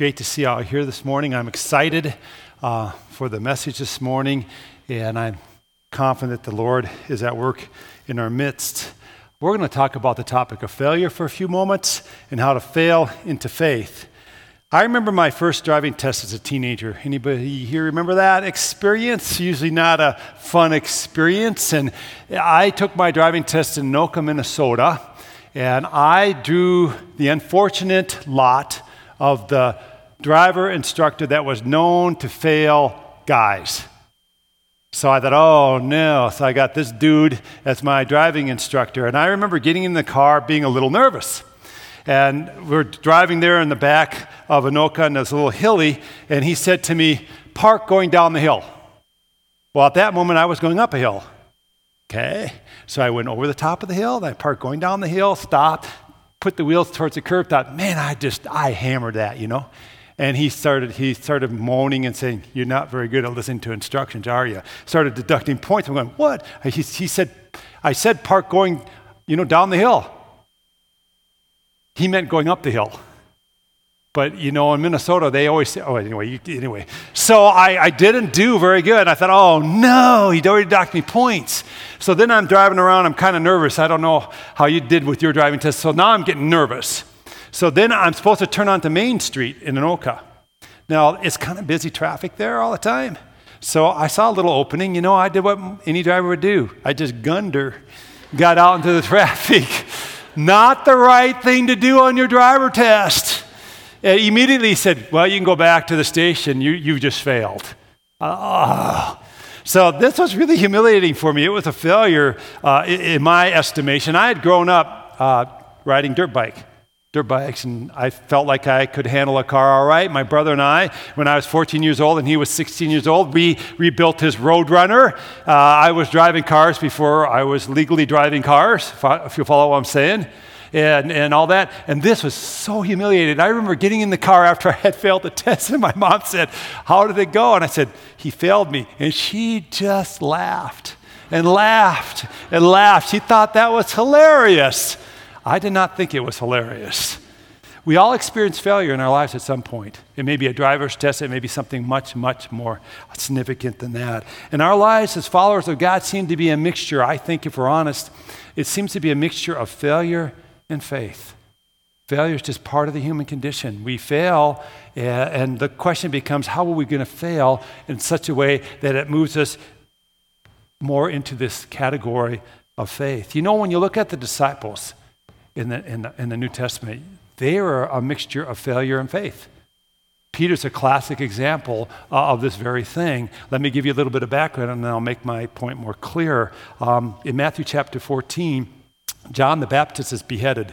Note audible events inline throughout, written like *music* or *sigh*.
great to see you all here this morning. I'm excited uh, for the message this morning, and I'm confident the Lord is at work in our midst. We're going to talk about the topic of failure for a few moments and how to fail into faith. I remember my first driving test as a teenager. Anybody here remember that experience? Usually not a fun experience. And I took my driving test in Anoka, Minnesota, and I drew the unfortunate lot of the driver instructor that was known to fail guys. So I thought, oh no. So I got this dude as my driving instructor. And I remember getting in the car being a little nervous. And we're driving there in the back of Anoka, and it's a little hilly. And he said to me, Park going down the hill. Well, at that moment, I was going up a hill. Okay. So I went over the top of the hill, then I parked going down the hill, stopped, put the wheels towards the curb, thought, man, I just, I hammered that, you know? And he started, he started moaning and saying, You're not very good at listening to instructions, are you? Started deducting points. I'm going, What? He, he said, I said park going, you know, down the hill. He meant going up the hill. But you know, in Minnesota, they always say, oh, anyway, you, anyway. So I, I didn't do very good. I thought, oh no, he'd already docked me points. So then I'm driving around, I'm kind of nervous. I don't know how you did with your driving test. So now I'm getting nervous. So then I'm supposed to turn onto Main Street in Anoka. Now, it's kind of busy traffic there all the time. So I saw a little opening. You know, I did what any driver would do I just gunned her, got out into the *laughs* traffic. Not the right thing to do on your driver test. And immediately said, Well, you can go back to the station. You, you just failed. Oh. So this was really humiliating for me. It was a failure uh, in, in, my estimation. I had grown up uh, riding dirt bike dirt bikes, and I felt like I could handle a car all right. My brother and I, when I was 14 years old and he was 16 years old, we rebuilt his Roadrunner. Uh, I was driving cars before I was legally driving cars, if you follow what I'm saying. And, and all that. And this was so humiliating. I remember getting in the car after I had failed the *laughs* test, and my mom said, How did it go? And I said, He failed me. And she just laughed and laughed and laughed. She thought that was hilarious. I did not think it was hilarious. We all experience failure in our lives at some point. It may be a driver's test, it may be something much, much more significant than that. And our lives as followers of God seem to be a mixture, I think, if we're honest, it seems to be a mixture of failure and faith. Failure is just part of the human condition. We fail, eh, and the question becomes how are we going to fail in such a way that it moves us more into this category of faith? You know, when you look at the disciples, in the, in the, in the New Testament, they are a mixture of failure and faith. Peter's a classic example uh, of this very thing. Let me give you a little bit of background and then I'll make my point more clear. Um, in Matthew chapter 14, John the Baptist is beheaded.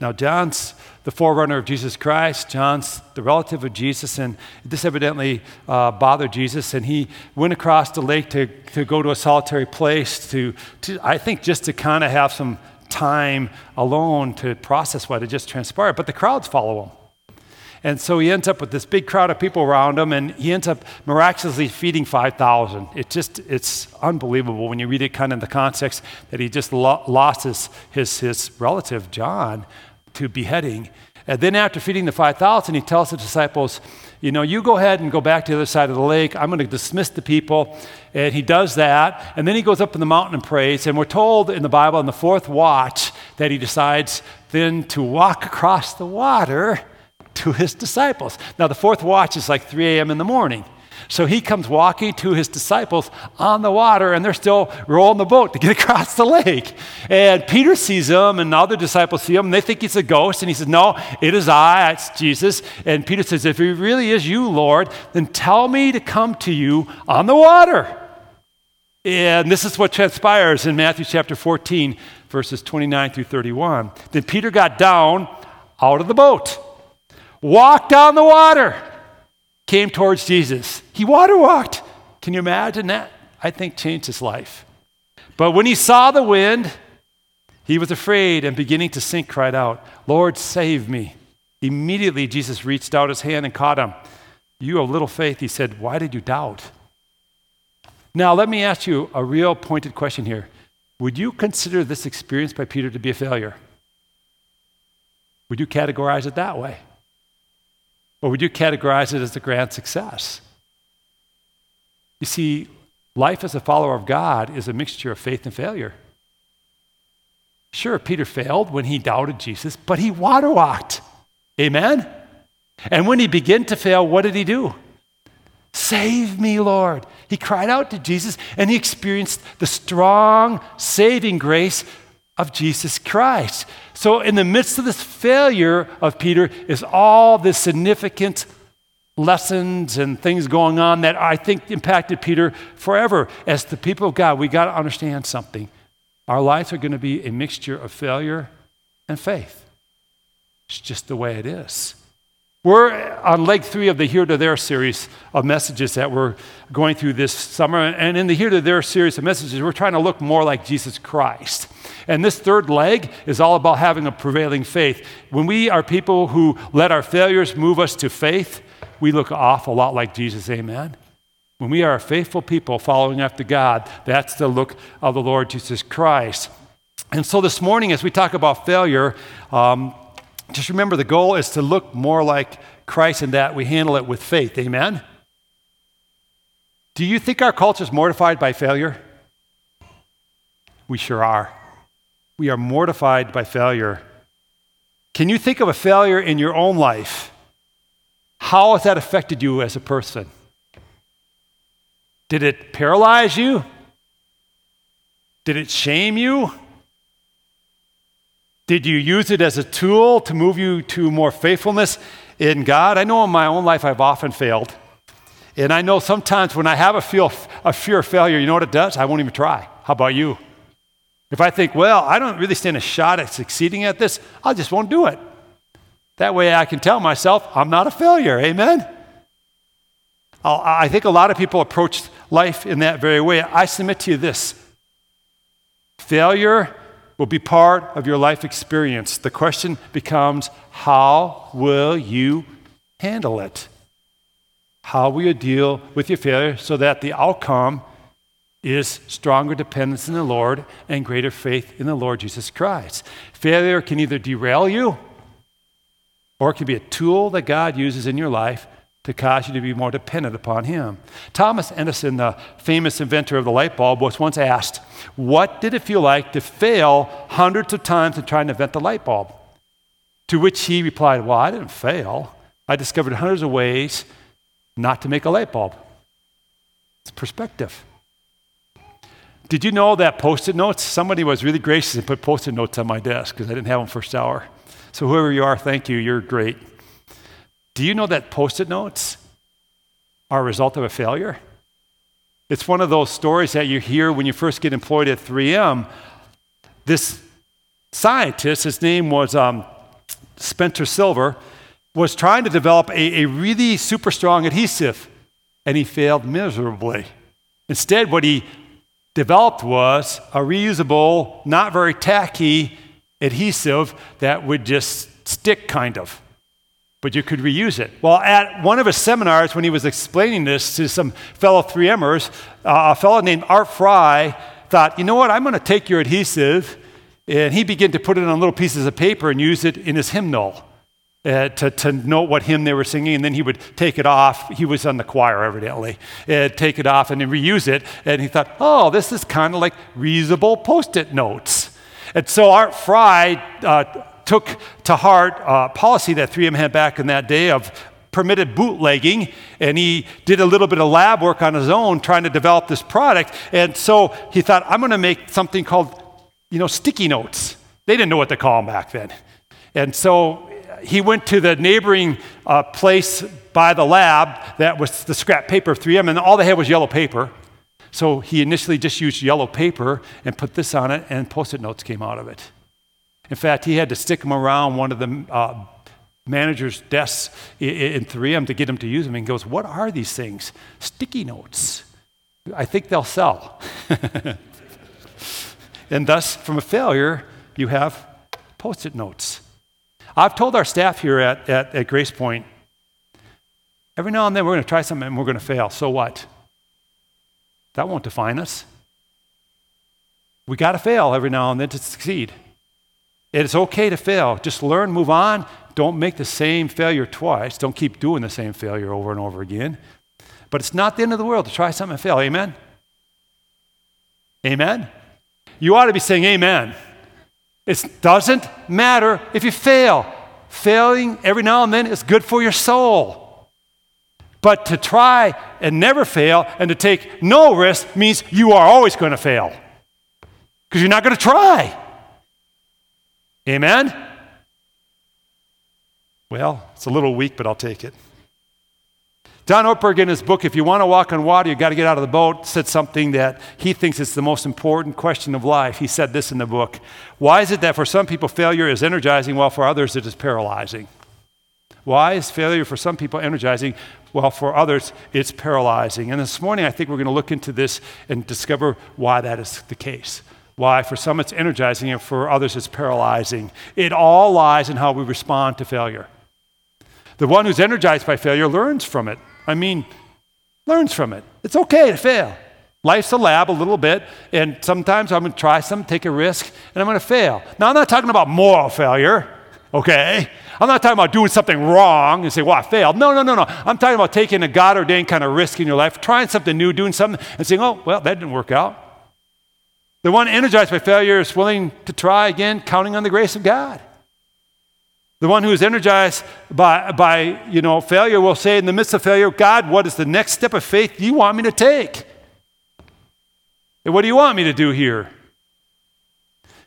Now, John's the forerunner of Jesus Christ. John's the relative of Jesus, and this evidently uh, bothered Jesus. And he went across the lake to, to go to a solitary place to, to I think, just to kind of have some time alone to process what had just transpired, but the crowds follow him. And so he ends up with this big crowd of people around him, and he ends up miraculously feeding 5,000. It just, it's unbelievable when you read it kind of in the context that he just lo- lost his, his, his relative, John, to beheading. And then after feeding the 5,000, he tells the disciples, you know, you go ahead and go back to the other side of the lake. I'm going to dismiss the people. And he does that. And then he goes up in the mountain and prays. And we're told in the Bible, in the fourth watch, that he decides then to walk across the water to his disciples. Now, the fourth watch is like 3 a.m. in the morning. So he comes walking to his disciples on the water, and they're still rolling the boat to get *laughs* across the lake. And Peter sees him, and other disciples see him, and they think he's a ghost. And he says, No, it is I, it's Jesus. And Peter says, If it really is you, Lord, then tell me to come to you on the water. And this is what transpires in Matthew chapter 14, verses 29 through 31. Then Peter got down out of the boat, walked on the water came towards Jesus. He water walked. Can you imagine that? I think changed his life. But when he saw the wind, he was afraid and beginning to sink, cried out, Lord, save me. Immediately, Jesus reached out his hand and caught him. You have little faith, he said, Why did you doubt? Now, let me ask you a real pointed question here. Would you consider this experience by Peter to be a failure? Would you categorize it that way? Or would you categorize it as a grand success? You see, life as a follower of God is a mixture of faith and failure. Sure, Peter failed when he doubted Jesus, but he water walked. Amen? And when he began to fail, what did he do? Save me, Lord. He cried out to Jesus and he experienced the strong saving grace of Jesus Christ. So, in the midst of this failure of Peter, is all this significant lessons and things going on that I think impacted Peter forever. As the people of God, we got to understand something. Our lives are going to be a mixture of failure and faith. It's just the way it is. We're on leg three of the Here to There series of messages that we're going through this summer. And in the Here to There series of messages, we're trying to look more like Jesus Christ. And this third leg is all about having a prevailing faith. When we are people who let our failures move us to faith, we look awful lot like Jesus. Amen. When we are faithful people following after God, that's the look of the Lord Jesus Christ. And so this morning, as we talk about failure, um, just remember the goal is to look more like Christ in that we handle it with faith. Amen? Do you think our culture is mortified by failure? We sure are. We are mortified by failure. Can you think of a failure in your own life? How has that affected you as a person? Did it paralyze you? Did it shame you? Did you use it as a tool to move you to more faithfulness in God? I know in my own life I've often failed. And I know sometimes when I have a, feel, a fear of failure, you know what it does? I won't even try. How about you? If I think, well, I don't really stand a shot at succeeding at this, I just won't do it. That way I can tell myself I'm not a failure. Amen? I'll, i think a lot of people approach life in that very way. I submit to you this failure will be part of your life experience. The question becomes how will you handle it? How will you deal with your failure so that the outcome is stronger dependence in the Lord and greater faith in the Lord Jesus Christ? Failure can either derail you or it can be a tool that God uses in your life to cause you to be more dependent upon Him. Thomas Edison, the famous inventor of the light bulb, was once asked, What did it feel like to fail hundreds of times in trying to invent the light bulb? To which he replied, Well, I didn't fail. I discovered hundreds of ways not to make a light bulb. It's perspective. Did you know that post it notes? Somebody was really gracious and put post it notes on my desk because I didn't have them first hour. So, whoever you are, thank you. You're great. Do you know that post it notes are a result of a failure? It's one of those stories that you hear when you first get employed at 3M. This scientist, his name was um, Spencer Silver, was trying to develop a, a really super strong adhesive, and he failed miserably. Instead, what he developed was a reusable, not very tacky adhesive that would just stick, kind of but you could reuse it. Well, at one of his seminars, when he was explaining this to some fellow 3Mers, uh, a fellow named Art Fry thought, you know what, I'm going to take your adhesive, and he began to put it on little pieces of paper and use it in his hymnal. Uh, to, to note what hymn they were singing, and then he would take it off. He was on the choir, evidently. Uh, take it off and then reuse it. And he thought, oh, this is kind of like reusable post it notes. And so Art Fry uh, took to heart a policy that 3M had back in that day of permitted bootlegging, and he did a little bit of lab work on his own trying to develop this product. And so he thought, I'm going to make something called, you know, sticky notes. They didn't know what to call them back then. And so he went to the neighboring uh, place by the lab that was the scrap paper of 3M, and all they had was yellow paper. So he initially just used yellow paper and put this on it, and post it notes came out of it. In fact, he had to stick them around one of the uh, manager's desks in 3M to get him to use them. And he goes, What are these things? Sticky notes. I think they'll sell. *laughs* and thus, from a failure, you have post it notes. I've told our staff here at, at, at Grace Point every now and then we're going to try something and we're going to fail. So what? That won't define us. We got to fail every now and then to succeed. It's okay to fail. Just learn, move on. Don't make the same failure twice. Don't keep doing the same failure over and over again. But it's not the end of the world to try something and fail. Amen? Amen? You ought to be saying amen. It doesn't matter if you fail. Failing every now and then is good for your soul. But to try and never fail and to take no risk means you are always going to fail because you're not going to try. Amen? Well, it's a little weak, but I'll take it. John Ortberg, in his book, If You Want to Walk on Water, You've Got to Get Out of the Boat, said something that he thinks is the most important question of life. He said this in the book Why is it that for some people failure is energizing while for others it is paralyzing? Why is failure for some people energizing while for others it's paralyzing? And this morning I think we're going to look into this and discover why that is the case. Why for some it's energizing and for others it's paralyzing. It all lies in how we respond to failure. The one who's energized by failure learns from it. I mean, learns from it. It's okay to fail. Life's a lab a little bit, and sometimes I'm going to try some, take a risk, and I'm going to fail. Now, I'm not talking about moral failure, okay? I'm not talking about doing something wrong and say, well, I failed. No, no, no, no. I'm talking about taking a God ordained kind of risk in your life, trying something new, doing something, and saying, oh, well, that didn't work out. The one energized by failure is willing to try again, counting on the grace of God. The one who is energized by, by you know, failure will say in the midst of failure, God, what is the next step of faith you want me to take? And what do you want me to do here?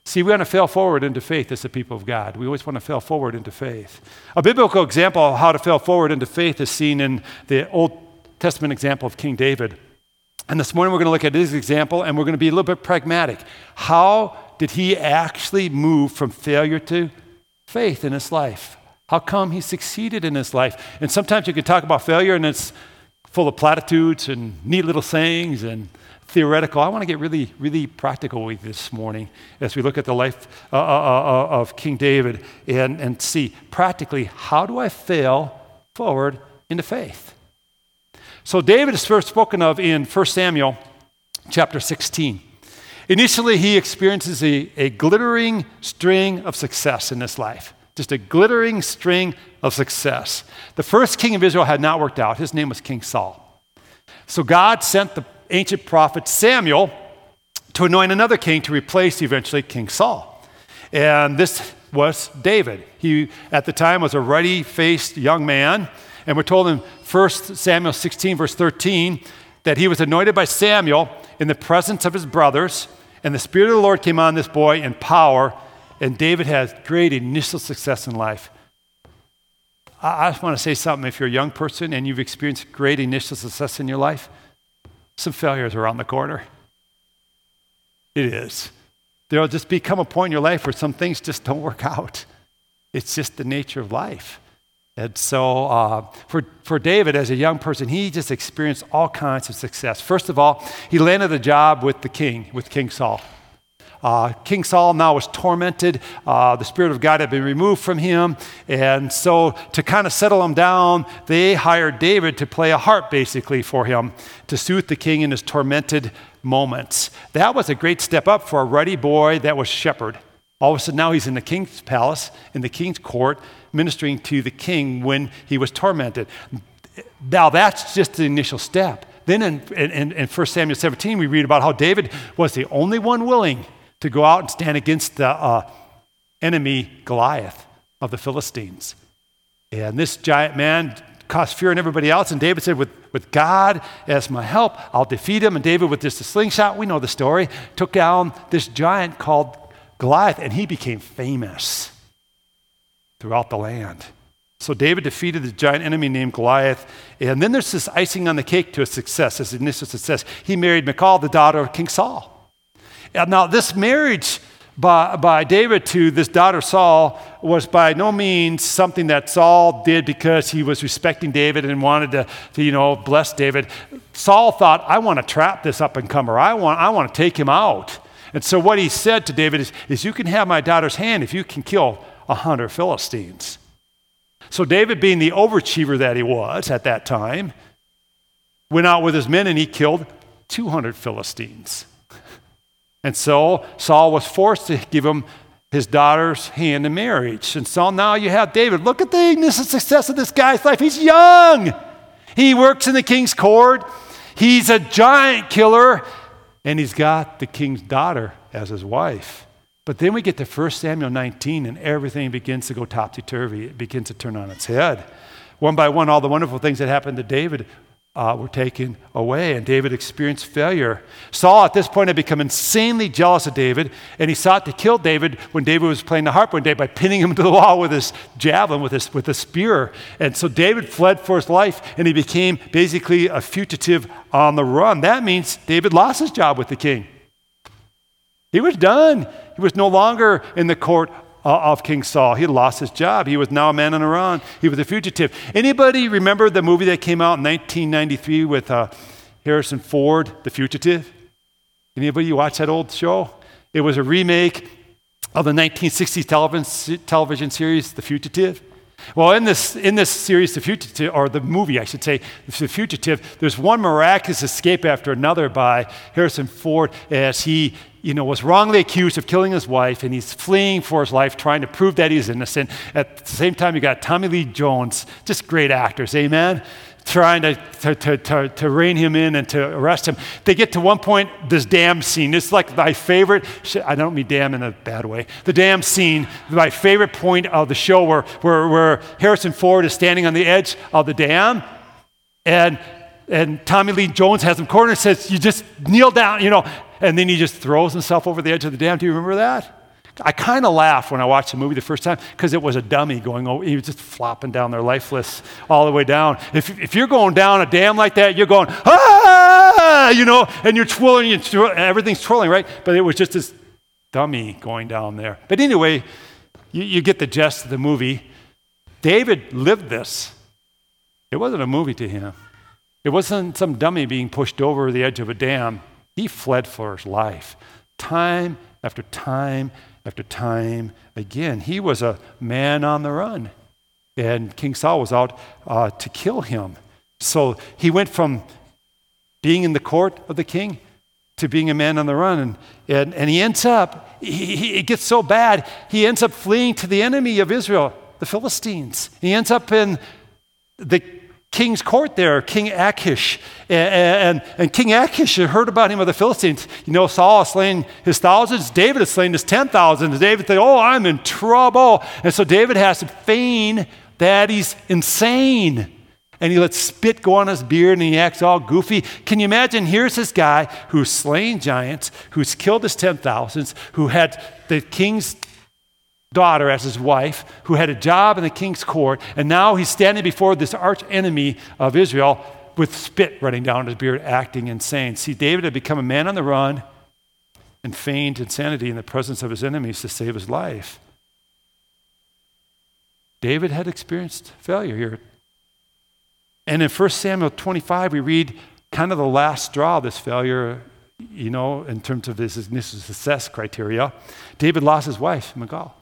See, we want to fail forward into faith as the people of God. We always want to fail forward into faith. A biblical example of how to fail forward into faith is seen in the Old Testament example of King David. And this morning we're going to look at his example and we're going to be a little bit pragmatic. How did he actually move from failure to faith in his life. How come he succeeded in his life? And sometimes you can talk about failure and it's full of platitudes and neat little sayings and theoretical. I want to get really, really practical with you this morning as we look at the life uh, uh, uh, uh, of King David and, and see practically how do I fail forward into faith? So, David is first spoken of in 1 Samuel chapter 16. Initially, he experiences a, a glittering string of success in this life. Just a glittering string of success. The first king of Israel had not worked out. His name was King Saul. So God sent the ancient prophet Samuel to anoint another king to replace eventually King Saul. And this was David. He, at the time, was a ruddy faced young man. And we're told in 1 Samuel 16, verse 13, that he was anointed by Samuel in the presence of his brothers and the Spirit of the Lord came on this boy in power, and David has great initial success in life. I, I just want to say something. If you're a young person and you've experienced great initial success in your life, some failures are around the corner. It is. There'll just become a point in your life where some things just don't work *laughs* out. It's just the nature of life. And so, uh, for, for David, as a young person, he just experienced all kinds of success. First of all, he landed a job with the king, with King Saul. Uh, king Saul now was tormented. Uh, the Spirit of God had been removed from him. And so, to kind of settle him down, they hired David to play a harp basically for him to soothe the king in his tormented moments. That was a great step up for a ruddy boy that was shepherd. All of a sudden, now he's in the king's palace, in the king's court, ministering to the king when he was tormented. Now, that's just the initial step. Then in, in, in 1 Samuel 17, we read about how David was the only one willing to go out and stand against the uh, enemy Goliath of the Philistines. And this giant man caused fear in everybody else. And David said, with, with God as my help, I'll defeat him. And David, with just a slingshot, we know the story, took down this giant called Goliath, and he became famous throughout the land. So David defeated the giant enemy named Goliath. And then there's this icing on the cake to his success, his initial success. He married Michal, the daughter of King Saul. And now, this marriage by, by David to this daughter Saul was by no means something that Saul did because he was respecting David and wanted to, to you know, bless David. Saul thought, I want to trap this up and comer. I want, I want to take him out. And so what he said to David is, is You can have my daughter's hand if you can kill a hundred Philistines. So David, being the overachiever that he was at that time, went out with his men and he killed 200 Philistines. And so Saul was forced to give him his daughter's hand in marriage. And so now you have David. Look at the success of this guy's life. He's young. He works in the king's court. He's a giant killer. And he's got the king's daughter as his wife. But then we get to 1 Samuel 19, and everything begins to go topsy turvy. It begins to turn on its head. One by one, all the wonderful things that happened to David uh, were taken away, and David experienced failure. Saul, at this point, had become insanely jealous of David, and he sought to kill David when David was playing the harp one day by pinning him to the wall with his javelin, with, his, with a spear. And so David fled for his life, and he became basically a fugitive on the run. That means David lost his job with the king. He was done. He was no longer in the court uh, of King Saul. He lost his job. He was now a man on the run. He was a fugitive. Anybody remember the movie that came out in 1993 with uh, Harrison Ford, The Fugitive? Anybody watch that old show? It was a remake of the 1960s television, television series, The Fugitive. Well, in this, in this series, The Fugitive, or the movie, I should say, The Fugitive, there's one miraculous escape after another by Harrison Ford as he you know, was wrongly accused of killing his wife, and he's fleeing for his life, trying to prove that he's innocent. At the same time, you got Tommy Lee Jones, just great actors, amen? Trying to, to, to, to, to rein him in and to arrest him. They get to one point, this dam scene. It's like my favorite, I don't mean dam in a bad way. The dam scene, my favorite point of the show where, where, where Harrison Ford is standing on the edge of the dam, and and Tommy Lee Jones has him cornered and says, You just kneel down, you know, and then he just throws himself over the edge of the dam. Do you remember that? I kind of laughed when I watched the movie the first time because it was a dummy going over. He was just flopping down there, lifeless, all the way down. If, if you're going down a dam like that, you're going, ah, you know, and you're twirling, you're twirling, everything's twirling, right? But it was just this dummy going down there. But anyway, you, you get the gist of the movie. David lived this. It wasn't a movie to him. It wasn't some dummy being pushed over the edge of a dam. He fled for his life. Time after time after time again. He was a man on the run, and King Saul was out uh, to kill him. So he went from being in the court of the king to being a man on the run. And, and, and he ends up, he, he, it gets so bad, he ends up fleeing to the enemy of Israel, the Philistines. He ends up in the king's court there, King Achish. And, and, and, King Achish had heard about him of the Philistines. You know, Saul has slain his thousands, David has slain his ten thousands. David said, Oh, I'm in trouble. And so David has to feign that he's insane. And he lets spit go on his beard and he acts all goofy. Can you imagine? Here's this guy who's slain giants, who's killed his ten thousands, who had the king's daughter as his wife, who had a job in the king's court, and now he's standing before this arch enemy of Israel with spit running down his beard, acting insane. See, David had become a man on the run and feigned insanity in the presence of his enemies to save his life. David had experienced failure here. And in 1 Samuel 25, we read kind of the last straw of this failure, you know, in terms of his initial success criteria. David lost his wife, Michal.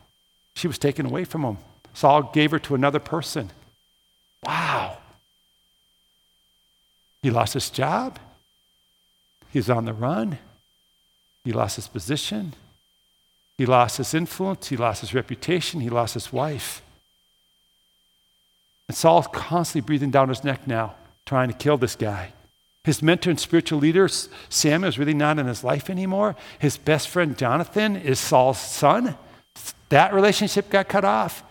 She was taken away from him. Saul gave her to another person. Wow. He lost his job. He's on the run. He lost his position. He lost his influence. He lost his reputation. He lost his wife. And Saul's constantly breathing down his neck now, trying to kill this guy. His mentor and spiritual leader, Samuel, is really not in his life anymore. His best friend, Jonathan, is Saul's son. That relationship got cut off.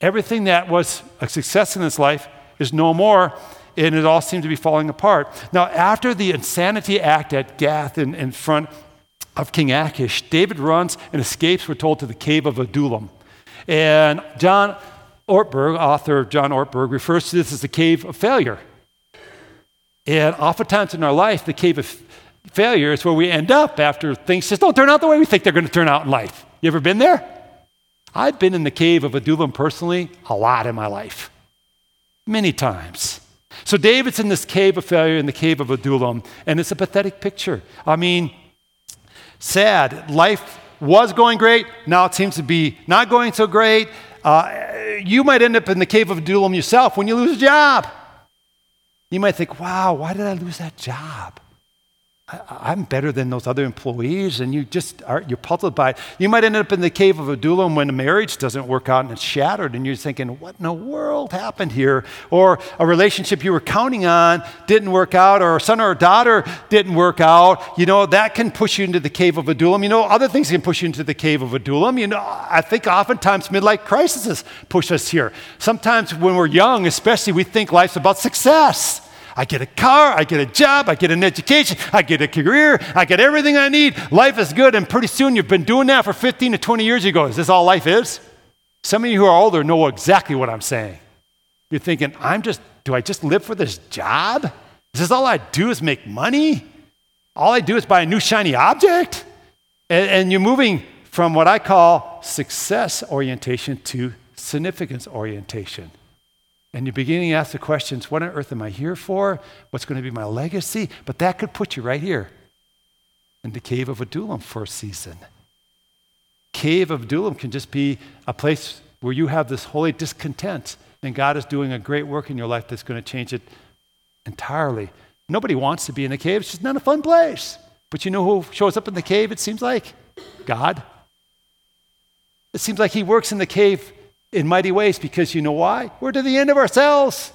Everything that was a success in his life is no more, and it all seemed to be falling apart. Now, after the insanity act at Gath in, in front of King Achish, David runs and escapes, we're told, to the cave of Adullam. And John Ortberg, author John Ortberg, refers to this as the cave of failure. And oftentimes in our life, the cave of failure is where we end up after things just don't turn out the way we think they're going to turn out in life. You ever been there? I've been in the cave of Adullam personally a lot in my life, many times. So David's in this cave of failure, in the cave of Adullam, and it's a pathetic picture. I mean, sad. Life was going great, now it seems to be not going so great. Uh, you might end up in the cave of Adullam yourself when you lose a job. You might think, wow, why did I lose that job? I, am better than those other employees, and you just are you're puzzled by it. You might end up in the cave of Adullam when a marriage doesn't work out and it's shattered, and you're thinking, "What in the world happened here?" Or a relationship you were counting on didn't work out, or a son or a daughter didn't work out. You know that can push you into the cave of Adullam. You know other things can push you into the cave of Adullam. You know I think oftentimes midlife crises push us here. Sometimes when we're young, especially, we think life's about success. I get a car, I get a job, I get an education, I get a career, I get everything I need. Life is good, and pretty soon you've been doing that for 15 to 20 years. You go, is this all life is? Some of you who are older know exactly what I'm saying. You're thinking, I'm just, do I just live for this job? Is this all I do is make money? All I do is buy a new shiny object? And, and you're moving from what I call success orientation to significance orientation. And you're beginning to ask the questions what on earth am I here for? What's going to be my legacy? But that could put you right here in the cave of Adullam for a season. Cave of Adullam can just be a place where you have this holy discontent, and God is doing a great work in your life that's going to change it entirely. Nobody wants to be in a cave, it's just not a fun place. But you know who shows up in the cave, it seems like? God. It seems like He works in the cave in mighty ways because you know why? We're to the end of ourselves.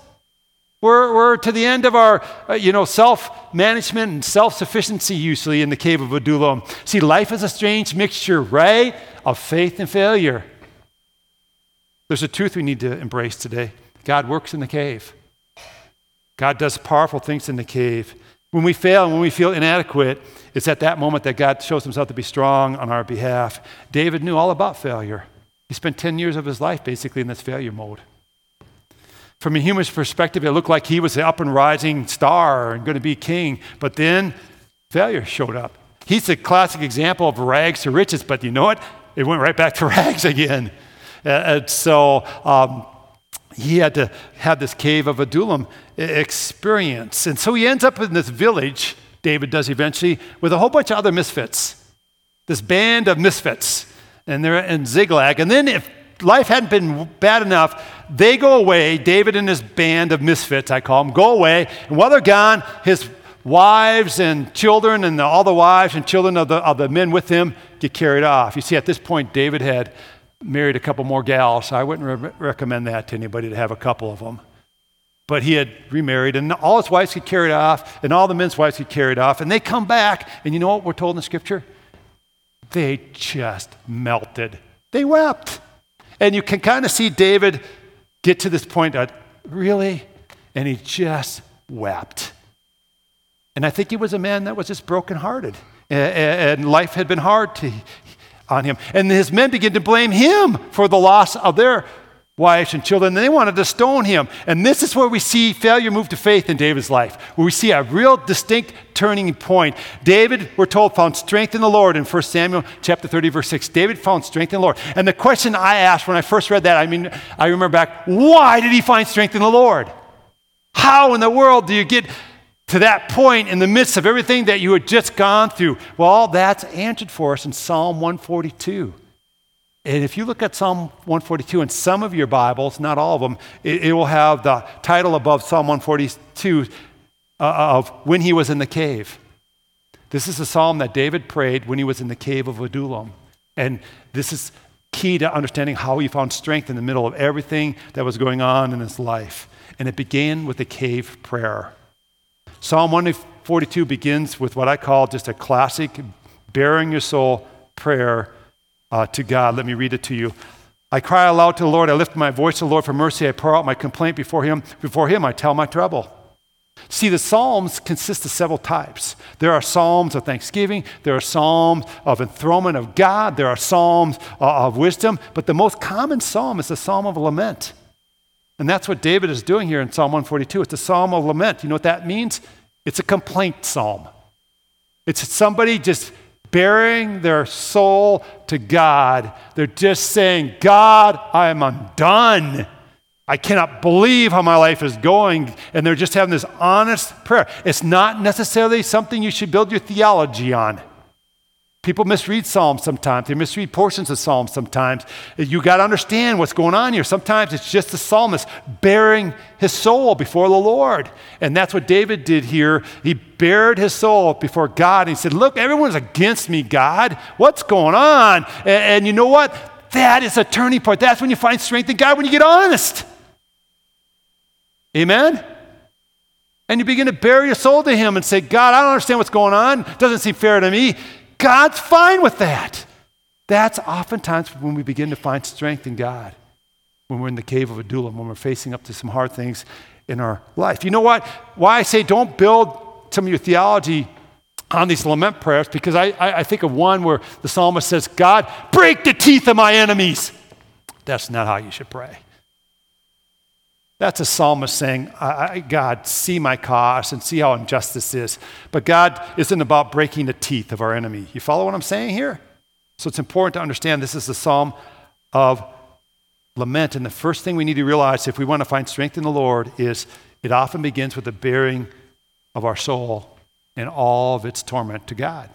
We're, we're to the end of our, uh, you know, self-management and self-sufficiency usually in the cave of Adullam. See, life is a strange mixture, right, of faith and failure. There's a truth we need to embrace today. God works in the cave. God does powerful things in the cave. When we fail and when we feel inadequate, it's at that moment that God shows himself to be strong on our behalf. David knew all about failure. He spent 10 years of his life basically in this failure mode. From a human perspective, it looked like he was the up and rising star and going to be king, but then failure showed up. He's a classic example of rags to riches, but you know what? It went right back to *laughs* rags again. And so um, he had to have this cave of Adullam experience. And so he ends up in this village, David does eventually, with a whole bunch of other misfits. This band of misfits and they're in Ziklag. And then if life hadn't been bad enough, they go away. David and his band of misfits, I call them, go away. And while they're gone, his wives and children and the, all the wives and children of the, of the men with him get carried off. You see, at this point, David had married a couple more gals. So I wouldn't re- recommend that to anybody to have a couple of them. But he had remarried, and all his wives get carried off, and all the men's wives get carried off, and they come back, and you know what we're told in the scripture? They just melted. They wept. And you can kind of see David get to this point that, really? And he just wept. And I think he was a man that was just brokenhearted. And life had been hard to, on him. And his men began to blame him for the loss of their wives and children, and they wanted to stone him. And this is where we see failure move to faith in David's life, where we see a real distinct turning point. David, we're told, found strength in the Lord in 1 Samuel chapter 30, verse 6. David found strength in the Lord. And the question I asked when I first read that, I mean, I remember back, why did he find strength in the Lord? How in the world do you get to that point in the midst of everything that you had just gone through? Well, that's answered for us in Psalm 142. And if you look at Psalm 142 in some of your Bibles, not all of them, it, it will have the title above Psalm 142 uh, of when he was in the cave. This is a psalm that David prayed when he was in the cave of Adullam. And this is key to understanding how he found strength in the middle of everything that was going on in his life. And it began with a cave prayer. Psalm 142 begins with what I call just a classic bearing your soul prayer uh, to God. Let me read it to you. I cry aloud to the Lord. I lift my voice to the Lord for mercy. I pour out my complaint before Him. Before Him, I tell my trouble. See, the Psalms consist of several types. There are Psalms of thanksgiving, there are Psalms of enthronement of God, there are Psalms uh, of wisdom, but the most common Psalm is the Psalm of lament. And that's what David is doing here in Psalm 142. It's a Psalm of lament. You know what that means? It's a complaint psalm. It's somebody just bearing their soul to God. They're just saying, God, I am undone. I cannot believe how my life is going. And they're just having this honest prayer. It's not necessarily something you should build your theology on. People misread Psalms sometimes. They misread portions of Psalms sometimes. You got to understand what's going on here. Sometimes it's just the psalmist bearing his soul before the Lord. And that's what David did here. He bared his soul before God. And he said, Look, everyone's against me, God. What's going on? And, and you know what? That is a turning point. That's when you find strength in God, when you get honest. Amen? And you begin to bare your soul to Him and say, God, I don't understand what's going on. Doesn't seem fair to me. God's fine with that. That's oftentimes when we begin to find strength in God, when we're in the cave of Adullam, when we're facing up to some hard things in our life. You know what? Why I say don't build some of your theology on these lament prayers, because I, I, I think of one where the psalmist says, God, break the teeth of my enemies. That's not how you should pray. That's a psalmist saying, God, see my cause and see how unjust this is. But God isn't about breaking the teeth of our enemy. You follow what I'm saying here? So it's important to understand this is the psalm of lament. And the first thing we need to realize if we want to find strength in the Lord is it often begins with the bearing of our soul and all of its torment to God.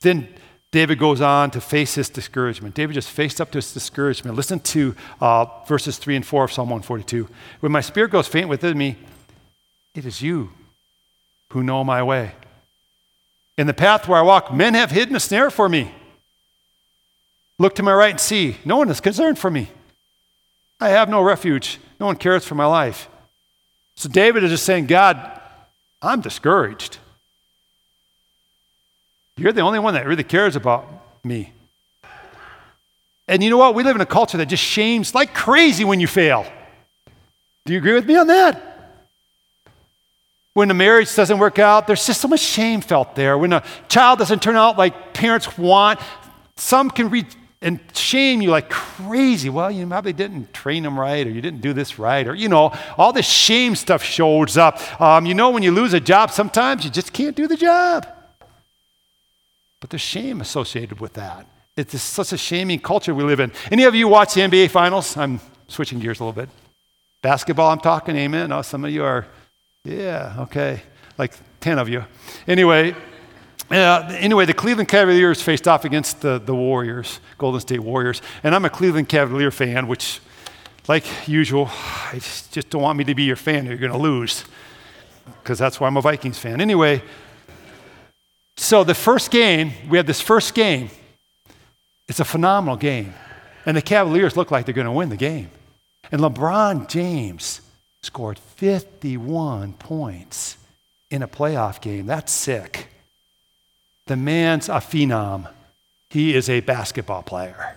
Then David goes on to face his discouragement. David just faced up to his discouragement. Listen to uh, verses 3 and 4 of Psalm 142. When my spirit goes faint within me, it is you who know my way. In the path where I walk, men have hidden a snare for me. Look to my right and see. No one is concerned for me. I have no refuge. No one cares for my life. So David is just saying, God, I'm discouraged. You're the only one that really cares about me. And you know what? We live in a culture that just shames like crazy when you fail. Do you agree with me on that? When a marriage doesn't work out, there's just so much shame felt there. When a child doesn't turn out like parents want, some can read and shame you like crazy. Well, you probably didn't train them right, or you didn't do this right, or you know, all this shame stuff shows up. Um, you know, when you lose a job, sometimes you just can't do the job. But there's shame associated with that. It's such a shaming culture we live in. Any of you watch the NBA Finals? I'm switching gears a little bit. Basketball, I'm talking, amen. Oh, some of you are, yeah, okay, like 10 of you. Anyway, uh, anyway, the Cleveland Cavaliers faced off against the, the Warriors, Golden State Warriors. And I'm a Cleveland Cavalier fan, which, like usual, I just, just don't want me to be your fan. You're going to lose because that's why I'm a Vikings fan. Anyway, so the first game, we have this first game. It's a phenomenal game. And the Cavaliers look like they're going to win the game. And LeBron James scored 51 points in a playoff game. That's sick. The man's a phenom. He is a basketball player.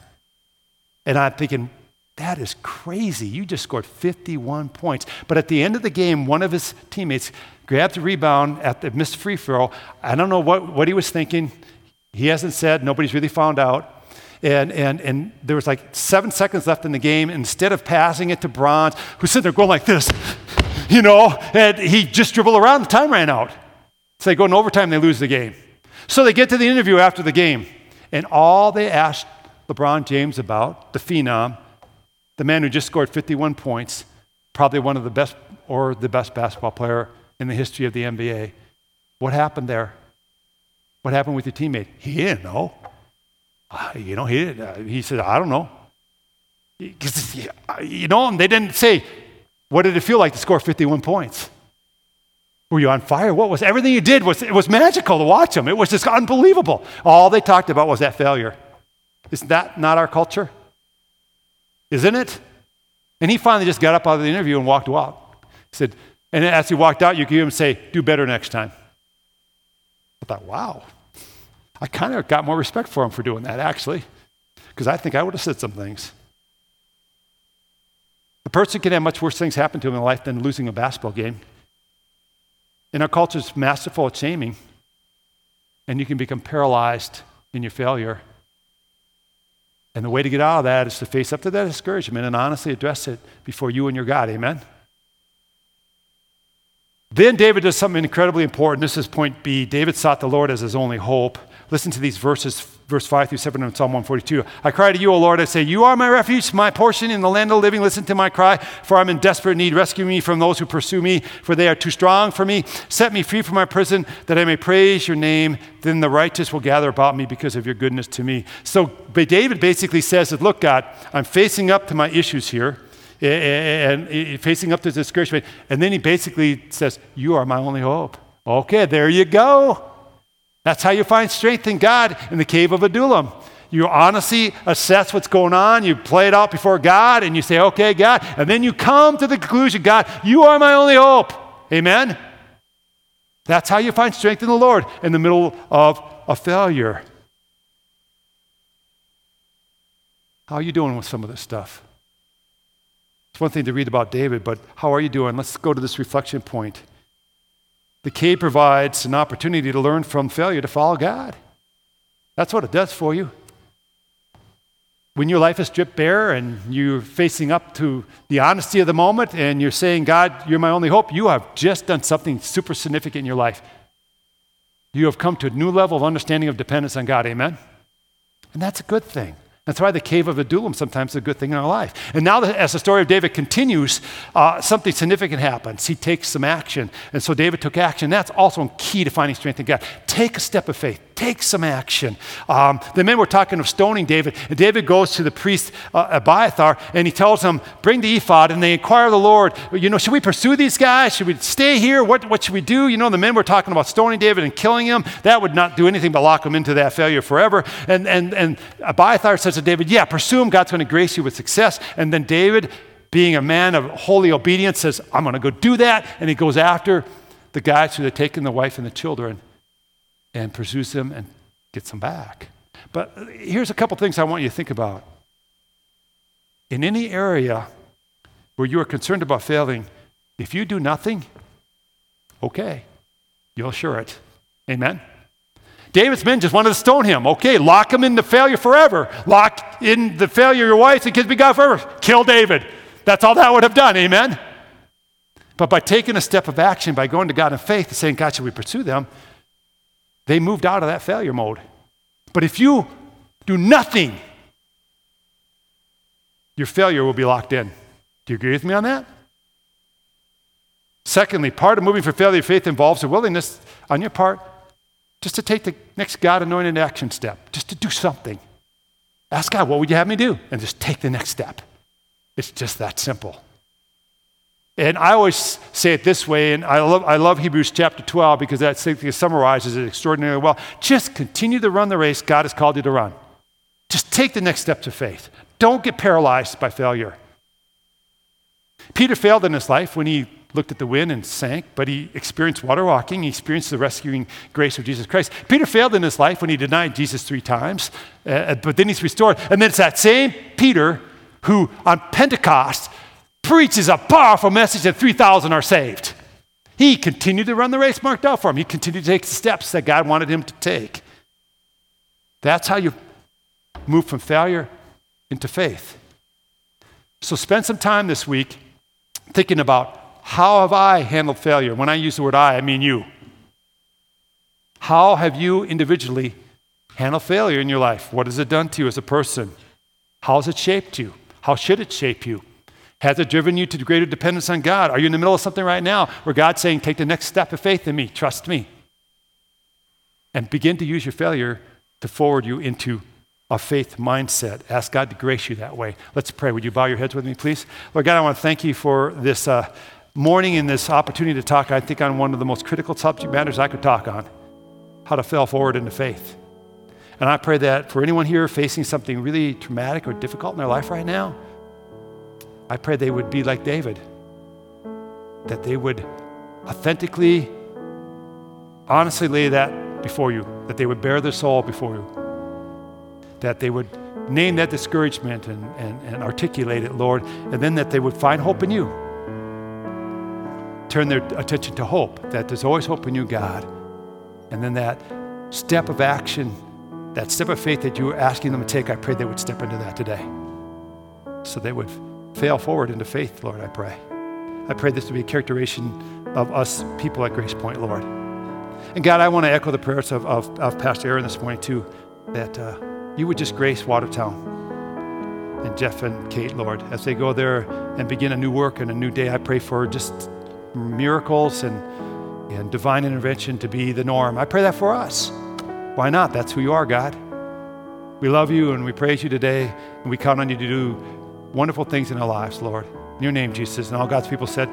And I'm thinking, that is crazy. You just scored 51 points. But at the end of the game, one of his teammates grabbed the rebound at the missed free throw. I don't know what, what he was thinking. He hasn't said, nobody's really found out. And, and, and there was like seven seconds left in the game. Instead of passing it to Bronze, who's sitting there going like this, you know, and he just dribbled around, the time ran out. So they go in overtime, they lose the game. So they get to the interview after the game, and all they asked LeBron James about, the phenom, the man who just scored 51 points, probably one of the best or the best basketball player in the history of the NBA. What happened there? What happened with your teammate? He didn't know. Uh, you know, he, uh, he said, I don't know. You know, they didn't say, what did it feel like to score 51 points? Were you on fire? What was everything you did was it was magical to watch them. It was just unbelievable. All they talked about was that failure. Isn't that not our culture? Isn't it? And he finally just got up out of the interview and walked out. He said, and as he walked out, you could hear him say, Do better next time. I thought, wow. I kind of got more respect for him for doing that, actually, because I think I would have said some things. A person can have much worse things happen to him in life than losing a basketball game. And our culture is masterful at shaming, and you can become paralyzed in your failure. And the way to get out of that is to face up to that discouragement and honestly address it before you and your God. Amen? Then David does something incredibly important. This is point B. David sought the Lord as his only hope. Listen to these verses verse 5 through 7 of Psalm 142. I cry to you, O Lord. I say, You are my refuge, my portion in the land of the living. Listen to my cry, for I'm in desperate need. Rescue me from those who pursue me, for they are too strong for me. Set me free from my prison, that I may praise your name. Then the righteous will gather about me because of your goodness to me. So David basically says Look, God, I'm facing up to my issues here and facing up to discouragement. And then he basically says, You are my only hope. Okay, there you go. That's how you find strength in God in the cave of Adullam. You honestly assess what's going on, you play it out before God, and you say, Okay, God. And then you come to the conclusion, God, you are my only hope. Amen? That's how you find strength in the Lord in the middle of a failure. How are you doing with some of this stuff? It's one thing to read about David, but how are you doing? Let's go to this reflection point. The cave provides an opportunity to learn from failure to follow God. That's what it does for you. When your life is stripped bare and you're facing up to the honesty of the moment and you're saying, God, you're my only hope, you have just done something super significant in your life. You have come to a new level of understanding of dependence on God. Amen? And that's a good thing. That's why the cave of Adullam sometimes is a good thing in our life. And now, as the story of David continues, uh, something significant happens. He takes some action. And so David took action. That's also key to finding strength in God. Take a step of faith take some action. Um, the men were talking of stoning David, and David goes to the priest uh, Abiathar and he tells him, Bring the ephod. And they inquire of the Lord, You know, should we pursue these guys? Should we stay here? What, what should we do? You know, the men were talking about stoning David and killing him. That would not do anything but lock him into that failure forever. And, and, and Abiathar says to David, Yeah, pursue him. God's going to grace you with success. And then David, being a man of holy obedience, says, I'm going to go do that. And he goes after the guys who had taken the wife and the children and pursues them and gets them back. But here's a couple things I want you to think about. In any area where you are concerned about failing, if you do nothing, okay, you'll assure it. Amen? David's men just wanted to stone him. Okay, lock him into failure forever. Lock in the failure your wife and kids be God forever. Kill David. That's all that would have done. Amen? But by taking a step of action, by going to God in faith and saying, God, should we pursue them? They moved out of that failure mode. But if you do nothing, your failure will be locked in. Do you agree with me on that? Secondly, part of moving from failure faith involves a willingness on your part just to take the next God anointed action step, just to do something. Ask God, what would you have me do? And just take the next step. It's just that simple. And I always say it this way, and I love, I love Hebrews chapter 12 because that summarizes it extraordinarily well. Just continue to run the race God has called you to run. Just take the next steps of faith. Don't get paralyzed by failure. Peter failed in his life when he looked at the wind and sank, but he experienced water walking. He experienced the rescuing grace of Jesus Christ. Peter failed in his life when he denied Jesus three times, uh, but then he's restored. And then it's that same Peter who, on Pentecost, preaches a powerful message and 3,000 are saved. He continued to run the race marked out for him. He continued to take the steps that God wanted him to take. That's how you move from failure into faith. So spend some time this week thinking about how have I handled failure? When I use the word I, I mean you. How have you individually handled failure in your life? What has it done to you as a person? How has it shaped you? How should it shape you? Has it driven you to greater dependence on God? Are you in the middle of something right now where God's saying, take the next step of faith in me, trust me? And begin to use your failure to forward you into a faith mindset. Ask God to grace you that way. Let's pray. Would you bow your heads with me, please? Lord God, I want to thank you for this uh, morning and this opportunity to talk, I think, on one of the most critical subject matters I could talk on how to fail forward into faith. And I pray that for anyone here facing something really traumatic or difficult in their life right now, I pray they would be like David, that they would authentically, honestly lay that before you, that they would bear their soul before you, that they would name that discouragement and, and, and articulate it, Lord, and then that they would find hope in you. Turn their attention to hope, that there's always hope in you, God. And then that step of action, that step of faith that you are asking them to take, I pray they would step into that today. So they would fail forward into faith, Lord, I pray. I pray this to be a characterization of us people at Grace Point, Lord. And God, I want to echo the prayers of, of, of Pastor Aaron this morning, too. that uh, you would just grace Watertown and Jeff and Kate, Lord, as they go there and begin a new work and a new day. I pray for just miracles and, and divine intervention to be the norm. I pray that for us. Why not? That's who you are, God. We love you and we praise you today, and we count on you to do wonderful things in our lives, Lord. In your name, Jesus. And all God's people said,